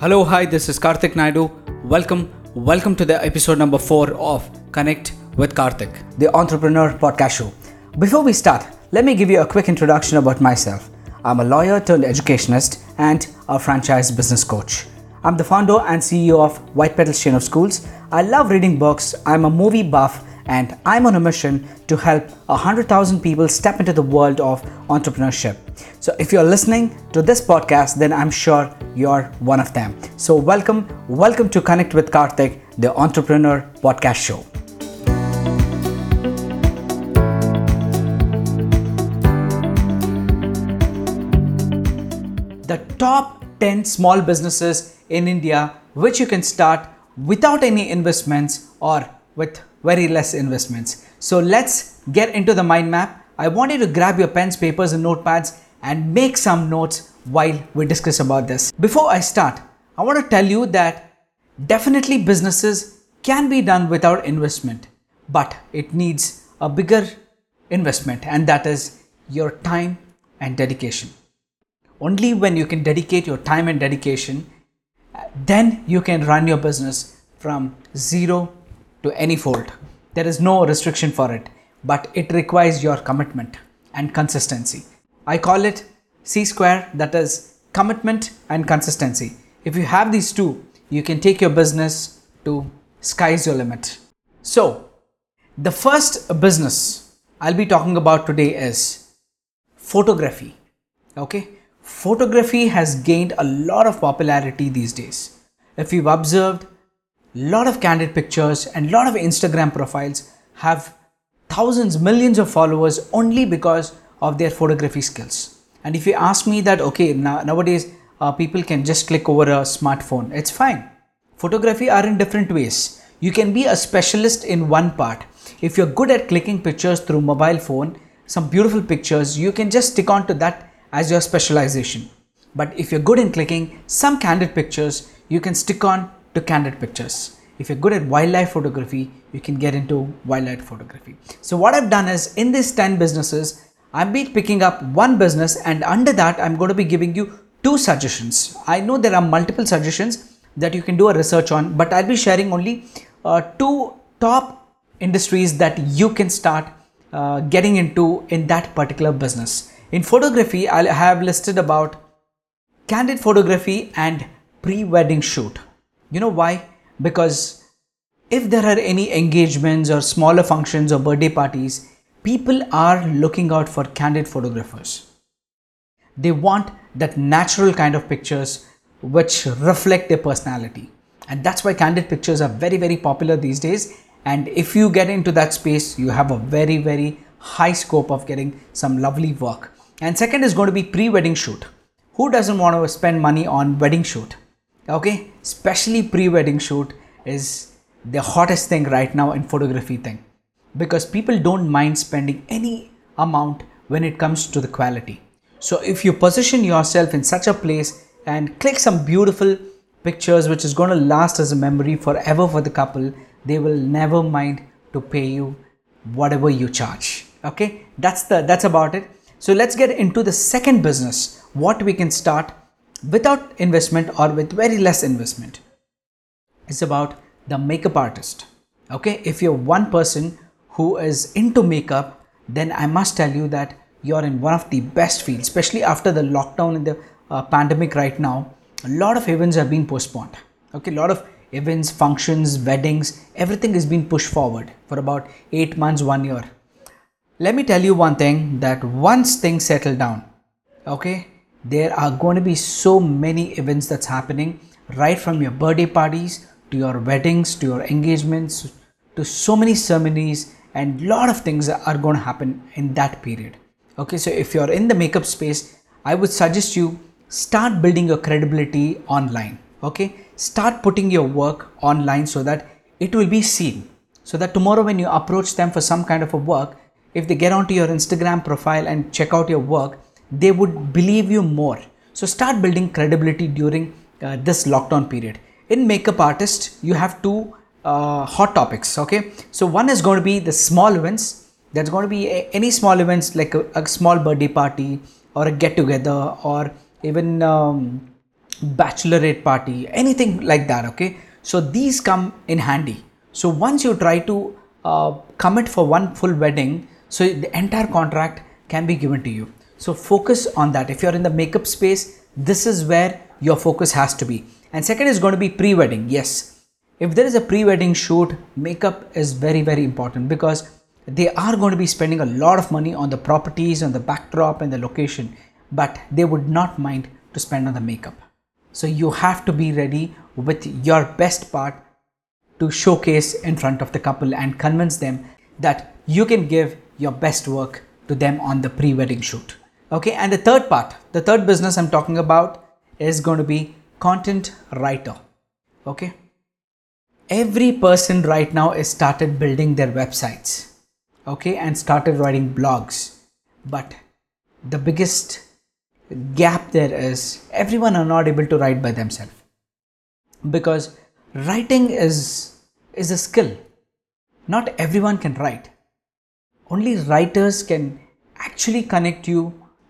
Hello, hi, this is Karthik Naidu. Welcome, welcome to the episode number four of Connect with Karthik, the entrepreneur podcast show. Before we start, let me give you a quick introduction about myself. I'm a lawyer turned educationist and a franchise business coach. I'm the founder and CEO of White Petals Chain of Schools. I love reading books, I'm a movie buff, and I'm on a mission to help 100,000 people step into the world of entrepreneurship. So, if you're listening to this podcast, then I'm sure you're one of them. So, welcome, welcome to Connect with Karthik, the Entrepreneur Podcast Show. The top 10 small businesses in India which you can start without any investments or with very less investments. So let's get into the mind map. I want you to grab your pens, papers, and notepads and make some notes while we discuss about this. Before I start, I want to tell you that definitely businesses can be done without investment, but it needs a bigger investment, and that is your time and dedication. Only when you can dedicate your time and dedication, then you can run your business from zero to any fold. There is no restriction for it, but it requires your commitment and consistency. I call it C square, that is commitment and consistency. If you have these two, you can take your business to sky's your limit. So, the first business I'll be talking about today is photography. Okay, photography has gained a lot of popularity these days. If you've observed, lot of candid pictures and lot of Instagram profiles have thousands, millions of followers only because of their photography skills. And if you ask me that, okay, now, nowadays uh, people can just click over a smartphone, it's fine. Photography are in different ways. You can be a specialist in one part. If you're good at clicking pictures through mobile phone, some beautiful pictures, you can just stick on to that as your specialization. But if you're good in clicking some candid pictures, you can stick on to candid pictures. If you're good at wildlife photography, you can get into wildlife photography. So what I've done is in these 10 businesses, I'm be picking up one business and under that I'm going to be giving you two suggestions. I know there are multiple suggestions that you can do a research on, but I'll be sharing only uh, two top industries that you can start uh, getting into in that particular business. In photography, I have listed about candid photography and pre-wedding shoot. You know why? Because if there are any engagements or smaller functions or birthday parties, people are looking out for candid photographers. They want that natural kind of pictures which reflect their personality. And that's why candid pictures are very, very popular these days. And if you get into that space, you have a very, very high scope of getting some lovely work. And second is going to be pre wedding shoot. Who doesn't want to spend money on wedding shoot? Okay? Especially pre-wedding shoot is the hottest thing right now in photography thing. Because people don't mind spending any amount when it comes to the quality. So if you position yourself in such a place and click some beautiful pictures which is going to last as a memory forever for the couple they will never mind to pay you whatever you charge. Okay? That's the that's about it. So let's get into the second business. What we can start without investment or with very less investment. It's about the makeup artist. Okay if you're one person who is into makeup then i must tell you that you're in one of the best fields especially after the lockdown in the uh, pandemic right now. A lot of events have been postponed. Okay a lot of events functions weddings everything is being pushed forward for about 8 months 1 year. Let me tell you one thing that once things settle down okay there are going to be so many events that's happening right from your birthday parties to your weddings to your engagements to so many ceremonies and lot of things are going to happen in that period. Okay so if you're in the makeup space i would suggest you start building your credibility online. Okay start putting your work online so that it will be seen. So that tomorrow when you approach them for some kind of a work if they get onto your instagram profile and check out your work they would believe you more. So start building credibility during uh, this lockdown period. In makeup artist, you have two uh, hot topics. Okay, so one is going to be the small events. There's going to be a, any small events like a, a, small birthday party or a get together or even um, bachelorette party, anything like that. Okay, so these come in handy. So once you try to uh, commit for one full wedding, so the entire contract can be given to you. So focus on that. If you're in the makeup space, this is where your focus has to be. And second is going to be pre-wedding. Yes, if there is a pre-wedding shoot, makeup is very very important because they are going to be spending a lot of money on the properties, on the backdrop, and the location, but they would not mind to spend on the makeup. So you have to be ready with your best part to showcase in front of the couple and convince them that you can give your best work to them on the pre-wedding shoot. Okay, and the third part, the third business I'm talking about is going to be content writer. Okay, every person right now is started building their websites okay and started writing blogs. But the biggest gap there is everyone are not able to write by themselves. Because writing is is a skill. Not everyone can write. Only writers can actually connect you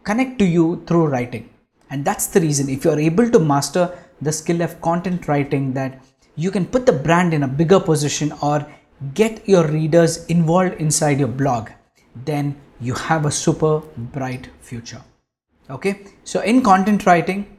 connect to you through writing and that's the reason if you're able to master the skill of content writing that you can put the brand in a bigger position or get your readers involved inside your blog, then you have a super bright future. Okay, so in content writing,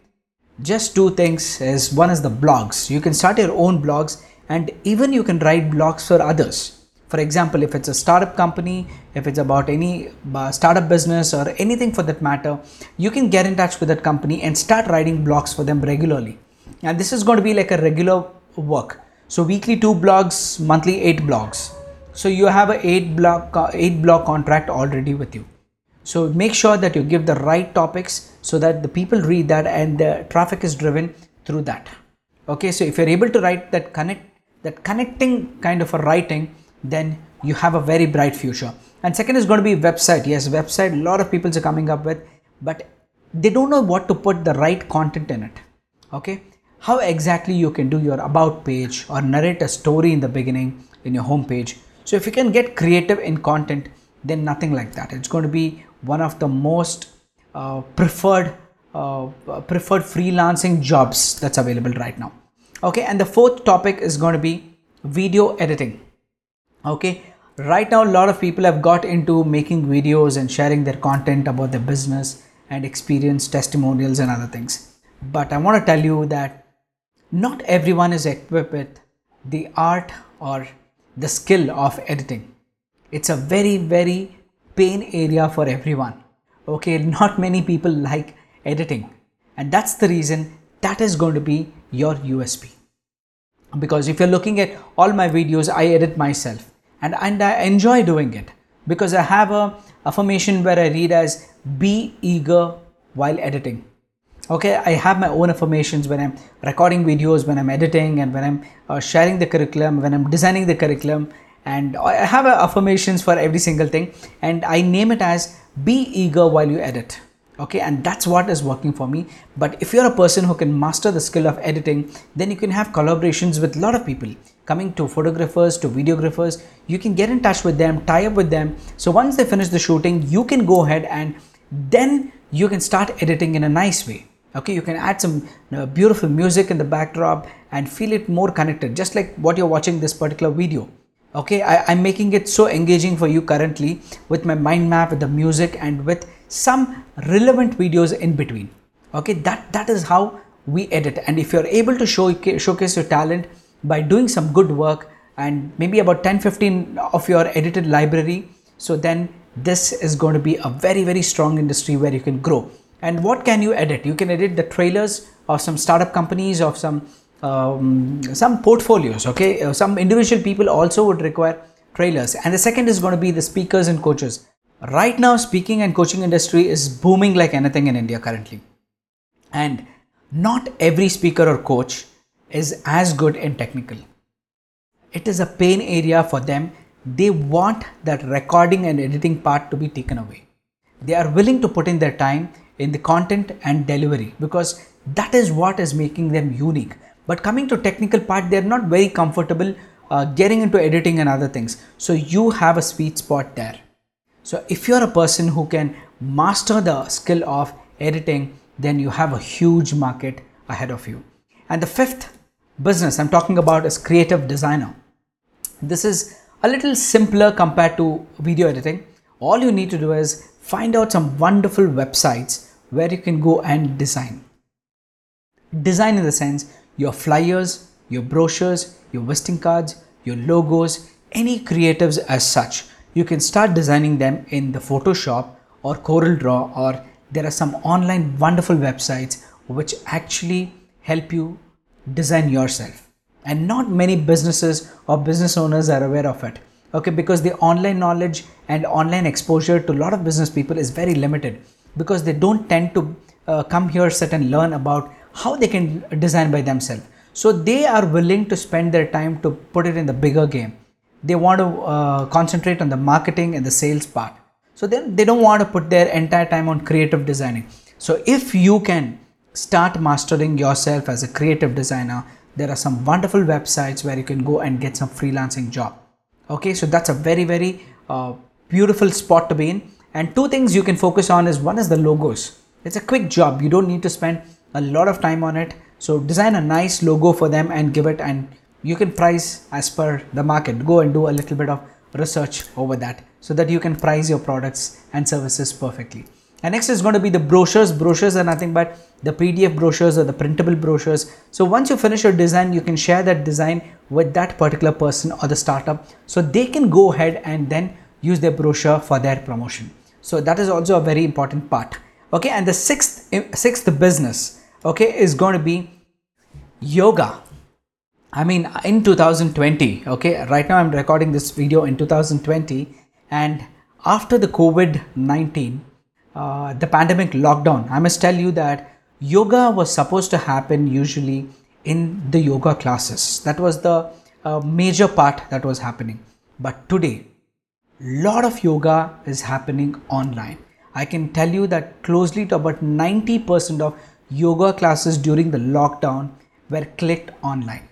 just two things is one is the blogs. You can start your own blogs and even you can write blogs for others. For example, if it's a startup company, if it's about any uh, startup business or anything for that matter, you can get in touch with that company and start writing blogs for them regularly. And this is going to be like a regular work so weekly two blogs, monthly eight blogs. So you have a eight blog eight blog contract already with you. So make sure that you give the right topics so that the people read that and the traffic is driven through that. Okay, so if you're able to write that connect that connecting kind of a writing, then you have a very bright future. And second is going to be website. Yes, website. A lot of people are coming up with, but they don't know what to put the right content in it. Okay, how exactly you can do your about page or narrate a story in the beginning in your home page. So if you can get creative in content, then nothing like that. It's going to be one of the most uh, preferred uh, preferred freelancing jobs that's available right now. Okay, and the fourth topic is going to be video editing. Okay, right now a lot of people have got into making videos and sharing their content about their business and experience testimonials and other things. But I want to tell you that not everyone is equipped with the art or the skill of editing. It's a very, very pain area for everyone. Okay, not many people like editing, and that's the reason that is going to be your USP. Because if you're looking at all my videos, I edit myself. And, and I enjoy doing it. Because I have a affirmation where I read as be eager while editing. Okay i have my own affirmations when i'm recording videos when i'm editing and when i'm uh, sharing the curriculum when i'm designing the curriculum. And i have affirmations for every single thing. And i name it as be eager while you edit okay and that's what is working for me. But if you're a person who can master the skill of editing then you can have collaborations with a lot of people. Coming to photographers to videographers you can get in touch with them tie up with them. So once they finish the shooting you can go ahead and then you can start editing in a nice way. Okay you can add some uh, beautiful music in the backdrop and feel it more connected just like what you're watching this particular video. Okay I, am making it so engaging for you currently with my mind map with the music and with some relevant videos in between. Okay that that is how we edit. And if you're able to show showcase your talent by doing some good work and maybe about 10 15 of your edited library so then this is going to be a very very strong industry where you can grow. And what can you edit? You can edit the trailers of some startup companies of some um, some portfolios okay? Uh, some individual people also would require trailers. And the second is going to be the speakers and coaches right now speaking and coaching industry is booming like anything in india currently. And not every speaker or coach is as good in technical. It is a pain area for them. They want that recording and editing part to be taken away. They are willing to put in their time in the content and delivery because that is what is making them unique. But coming to technical part they're not very comfortable uh, getting into editing and other things. So you have a sweet spot there so if you're a person who can master the skill of editing then you have a huge market ahead of you. And the fifth business I'm talking about is creative designer. This is a little simpler compared to video editing. All you need to do is find out some wonderful websites where you can go and design. Design in the sense your flyers, your brochures, your visiting cards, your logos, any creatives as such. You can start designing them in the Photoshop or CorelDRAW, or there are some online wonderful websites which actually help you design yourself. And not many businesses or business owners are aware of it okay? Because the online knowledge and online exposure to a lot of business people is very limited because they don't tend to uh, come here sit and learn about how they can design by themselves. So they are willing to spend their time to put it in the bigger game they want to uh, concentrate on the marketing and the sales part. So then they don't want to put their entire time on creative designing. So if you can start mastering yourself as a creative designer there are some wonderful websites where you can go and get some freelancing job. Okay so that's a very very uh, beautiful spot to be in. And two things you can focus on is one is the logos. It's a quick job. You don't need to spend a lot of time on it. So design a nice logo for them and give it and you can price as per the market. Go and do a little bit of research over that so that you can price your products and services perfectly. And next is going to be the brochures. Brochures are nothing but the pdf brochures or the printable brochures. So once you finish your design you can share that design with that particular person or the startup so they can go ahead and then use their brochure for their promotion. So that is also a very important part. Okay and the sixth eh, sixth business okay is going to be yoga i mean in 2020 okay right now i'm recording this video in 2020 and after the covid-19 uh, the pandemic lockdown, I must tell you that yoga was supposed to happen usually in the yoga classes. That was the uh, major part that was happening. But today, lot of yoga is happening online. I can tell you that closely to about 90% of yoga classes during the lockdown were clicked online.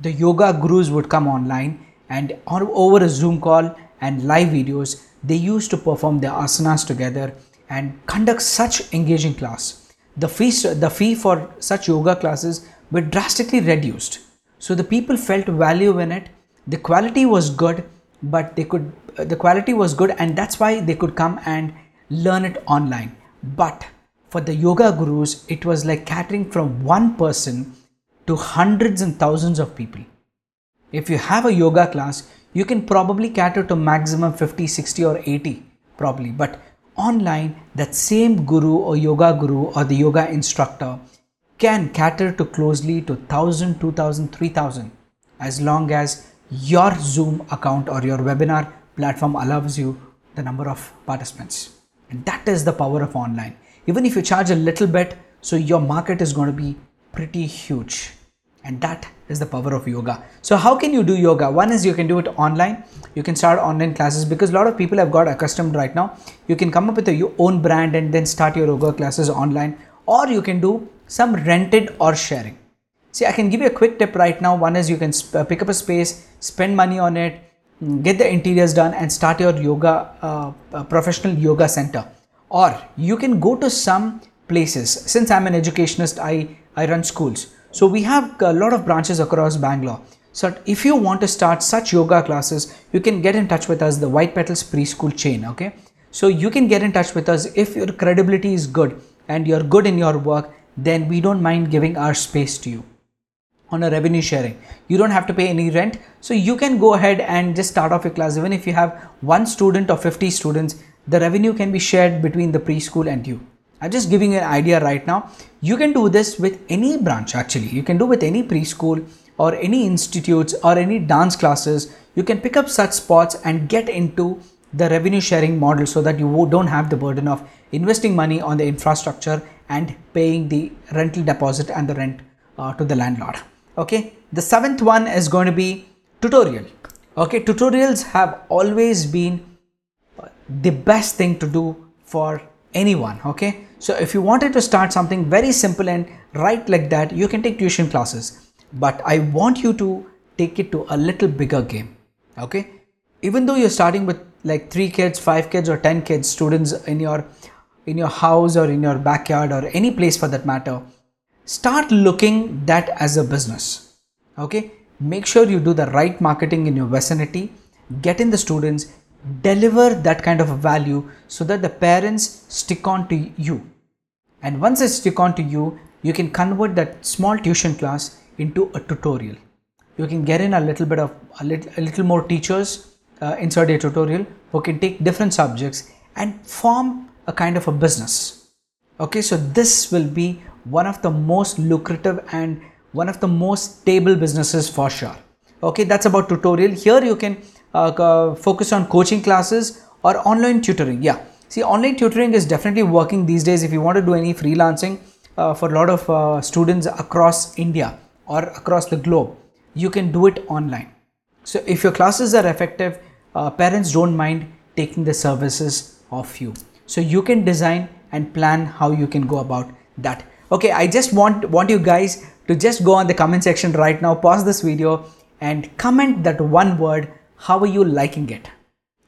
The yoga gurus would come online and over a Zoom call and live videos, they used to perform their asanas together and conduct such engaging class. The fee, the fee for such yoga classes were drastically reduced. So the people felt value in it. The quality was good, but they could the quality was good and that's why they could come and learn it online. But for the yoga gurus, it was like catering from one person to hundreds and thousands of people. If you have a yoga class, you can probably cater to maximum 50, 60 or 80 probably. But online that same guru or yoga guru or the yoga instructor can cater to closely to 1000 2000 3000 as long as your zoom account or your webinar platform allows you the number of participants and that is the power of online even if you charge a little bit so your market is going to be pretty huge. And that is the power of yoga. So how can you do yoga? One is you can do it online. You can start online classes because a lot of people have got accustomed right now. You can come up with your own brand and then start your yoga classes online. Or you can do some rented or sharing. See i can give you a quick tip right now. One is you can uh, pick up a space spend money on it mm, get the interiors done and start your yoga uh, uh, professional yoga center. Or you can go to some places since i'm an educationist i i run schools so we have a lot of branches across Bangalore. So if you want to start such yoga classes, you can get in touch with us, the White Petals Preschool chain, okay? So you can get in touch with us if your credibility is good and you're good in your work, then we don't mind giving our space to you on a revenue sharing. You don't have to pay any rent. So you can go ahead and just start off your class. Even if you have one student or 50 students, the revenue can be shared between the preschool and you. I'm just giving an idea right now. You can do this with any branch actually. You can do with any preschool or any institutes or any dance classes. You can pick up such spots and get into the revenue sharing model so that you don't have the burden of investing money on the infrastructure and paying the rental deposit and the rent uh, to the landlord. Okay, the seventh one is going to be tutorial. Okay, tutorials have always been the best thing to do for anyone okay so if you wanted to start something very simple and right like that you can take tuition classes. But i want you to take it to a little bigger game okay? Even though you're starting with like 3 kids 5 kids or 10 kids students in your in your house or in your backyard or any place for that matter start looking that as a business okay? Make sure you do the right marketing in your vicinity get in the students deliver that kind of value so that the parents stick on to you and once they stick on to you you can convert that small tuition class into a tutorial. You can get in a little bit of a little, a little more teachers uh, inside a tutorial who can take different subjects and form a kind of a business. Okay so this will be one of the most lucrative and one of the most stable businesses for sure. Okay that's about tutorial. Here you can uh, focus on coaching classes or online tutoring. Yeah see online tutoring is definitely working these days if you want to do any freelancing uh, for a lot of uh, students across india or across the globe you can do it online. So if your classes are effective, uh, parents don't mind taking the services of you. So you can design and plan how you can go about that. Okay, I just want want you guys to just go on the comment section right now, pause this video and comment that one word, how are you liking it?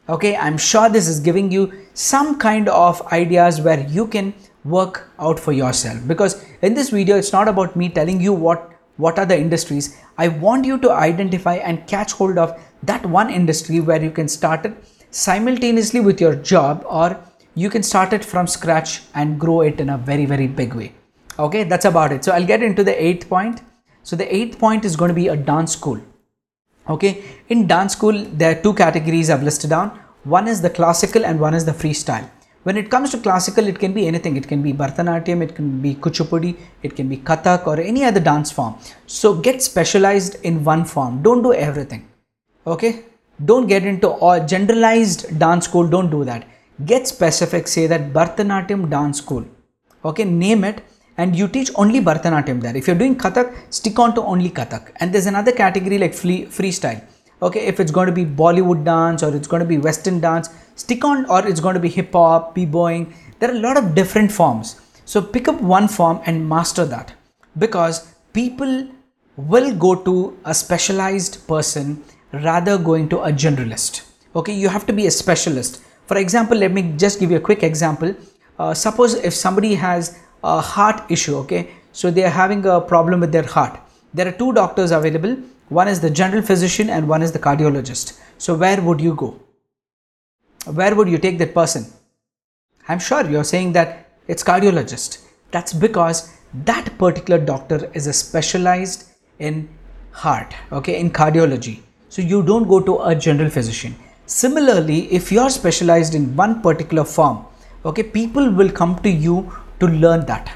Okay, I'm sure this is giving you some kind of ideas where you can work out for yourself. Because in this video it's not about me telling you what what are the industries. I want you to identify and catch hold of that one industry where you can start it simultaneously with your job or you can start it from scratch and grow it in a very very big way. Okay that's about it. So i'll get into the eighth point. So the eighth point is going to be a dance school okay in dance school there are two categories i've listed down one is the classical and one is the freestyle when it comes to classical, it can be anything. It can be Bharatanatyam, it can be Kuchipudi, it can be Kathak or any other dance form. So get specialized in one form. Don't do everything. Okay? Don't get into all generalized dance school. Don't do that. Get specific. Say that Bharatanatyam dance school. Okay? Name it and you teach only Bharatanatyam there. If you're doing Kathak, stick on to only Kathak. And there's another category like free, freestyle. Okay? If it's going to be Bollywood dance or it's going to be Western dance, stick on or it's going to be hip hop, b-boying. There are a lot of different forms. So pick up one form and master that because people will go to a specialized person rather going to a generalist. Okay, you have to be a specialist. For example, let me just give you a quick example. Uh, suppose if somebody has a heart issue, okay, so they are having a problem with their heart. There are two doctors available. One is the general physician and one is the cardiologist. So where would you go? where would you take that person? I'm sure you're saying that it's cardiologist. That's because that particular doctor is a specialized in heart, okay, in cardiology. So you don't go to a general physician. Similarly, if you're specialized in one particular form, okay, people will come to you to learn that.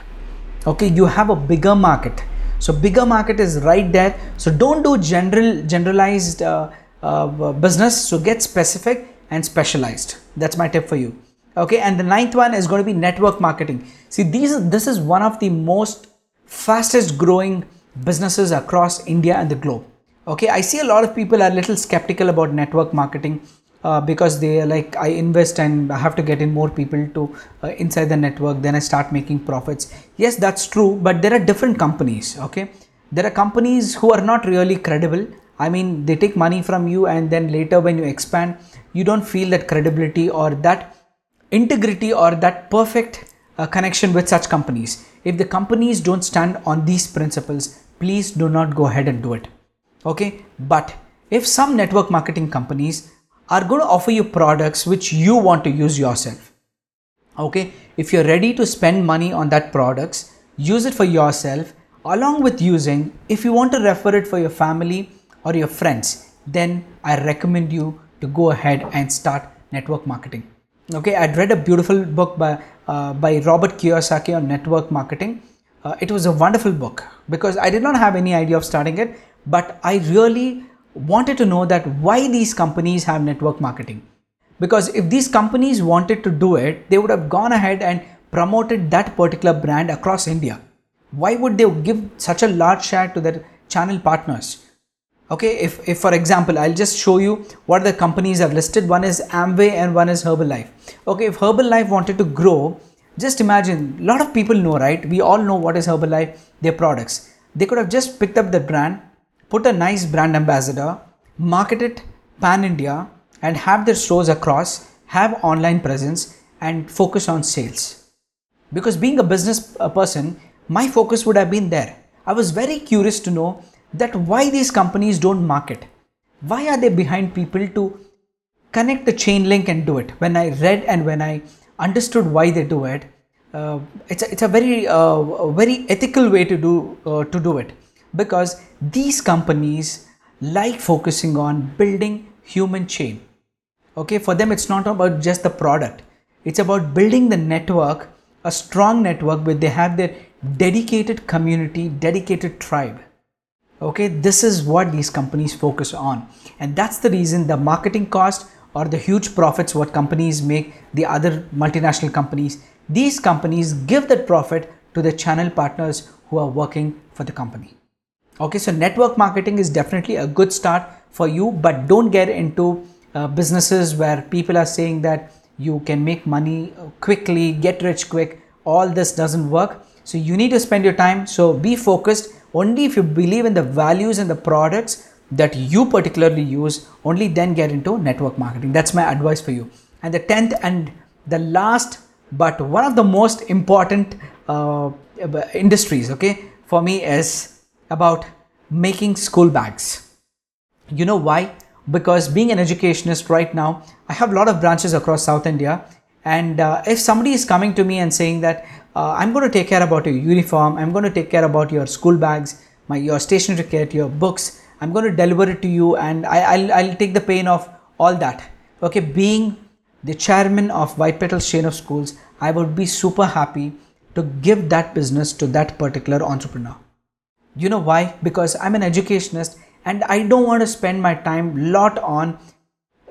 Okay, you have a bigger market. So bigger market is right there. So don't do general generalized uh, uh, business. So get specific and specialized. That's my tip for you. Okay, and the ninth one is going to be network marketing. See, these this is one of the most fastest growing businesses across India and the globe. Okay, I see a lot of people are a little skeptical about network marketing uh, because they are like I invest and I have to get in more people to uh, inside the network. Then I start making profits. Yes, that's true, but there are different companies. Okay, there are companies who are not really credible. I mean, they take money from you, and then later when you expand, you don't feel that credibility or that integrity or that perfect uh, connection with such companies. If the companies don't stand on these principles, please do not go ahead and do it. Okay, but if some network marketing companies are going to offer you products which you want to use yourself, okay, if you're ready to spend money on that products, use it for yourself along with using, if you want to refer it for your family or your friends, then I recommend you to go ahead and start network marketing. Okay, I'd read a beautiful book by, uh, by Robert Kiyosaki on network marketing. Uh, it was a wonderful book because I did not have any idea of starting it, but I really wanted to know that why these companies have network marketing. Because if these companies wanted to do it, they would have gone ahead and promoted that particular brand across India. Why would they give such a large share to their channel partners? okay if, if for example i'll just show you what the companies have listed one is amway and one is herbalife okay if herbalife wanted to grow just imagine a lot of people know right we all know what is herbalife their products they could have just picked up the brand put a nice brand ambassador market it pan india and have their stores across have online presence and focus on sales because being a business person my focus would have been there. I was very curious to know that why these companies don't market. Why are they behind people to connect the chain link and do it? When I read and when I understood why they do it, uh, it's a, it's a very uh, a very ethical way to do uh, to do it because these companies like focusing on building human chain. Okay for them it's not about just the product. It's about building the network a strong network where they have their dedicated community dedicated tribe. Okay this is what these companies focus on. And that's the reason the marketing cost or the huge profits what companies make the other multinational companies these companies give that profit to the channel partners who are working for the company okay so network marketing is definitely a good start for you but don't get into uh, businesses where people are saying that you can make money quickly get rich quick. All this doesn't work. So you need to spend your time. So be focused. Only if you believe in the values and the products that you particularly use only then get into network marketing. That's my advice for you. And the 10th and the last but one of the most important uh, industries okay for me is about making school bags. You know why? Because being an educationist right now i have a lot of branches across south india. And uh, if somebody is coming to me and saying that uh, i'm going to take care about your uniform i'm going to take care about your school bags my your stationery kit your books i'm going to deliver it to you and I, will I'll take the pain of all that. Okay being the chairman of white petals chain of schools i would be super happy to give that business to that particular entrepreneur you know why? Because i'm an educationist and i don't want to spend my time lot on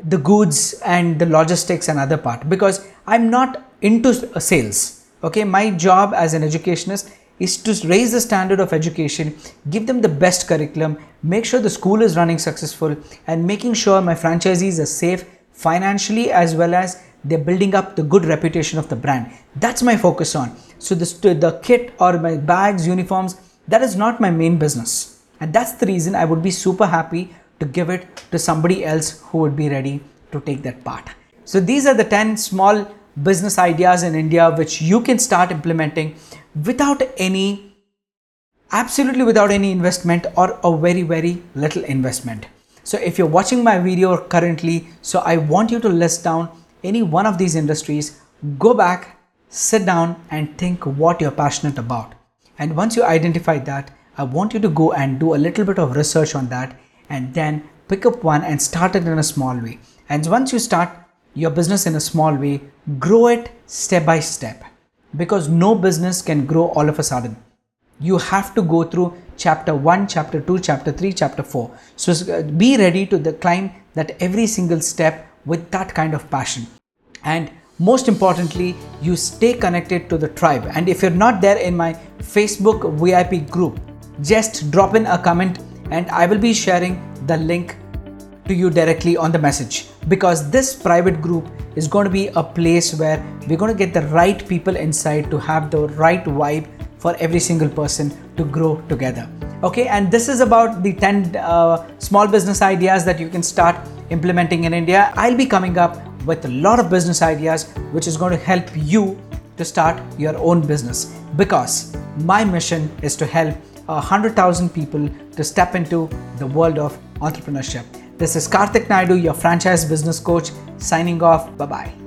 the goods and the logistics and other part because i'm not into uh, sales. Okay my job as an educationist is to raise the standard of education give them the best curriculum make sure the school is running successful and making sure my franchisees are safe financially as well as they're building up the good reputation of the brand. That's my focus on. So the, the kit or my bags uniforms that is not my main business and that's the reason I would be super happy to give it to somebody else who would be ready to take that part. So these are the 10 small business ideas in India which you can start implementing without any, absolutely without any investment or a very, very little investment. So if you're watching my video currently, so I want you to list down any one of these industries, go back, sit down and think what you're passionate about. And once you identify that, I want you to go and do a little bit of research on that and then pick up one and start it in a small way. And once you start your business in a small way, grow it step by step because no business can grow all of a sudden. You have to go through chapter 1, chapter 2, chapter 3, chapter 4. So uh, be ready to climb that every single step with that kind of passion. And most importantly, you stay connected to the tribe. And if you're not there in my Facebook VIP group, just drop in a comment and I will be sharing the link to you directly on the message because this private group is going to be a place where we're going to get the right people inside to have the right vibe for every single person to grow together. Okay, and this is about the 10 uh, small business ideas that you can start implementing in India. I'll be coming up with a lot of business ideas which is going to help you to start your own business because my mission is to help 100,000 people to step into the world of entrepreneurship. This is Karthik Naidu, your franchise business coach, signing off. Bye bye.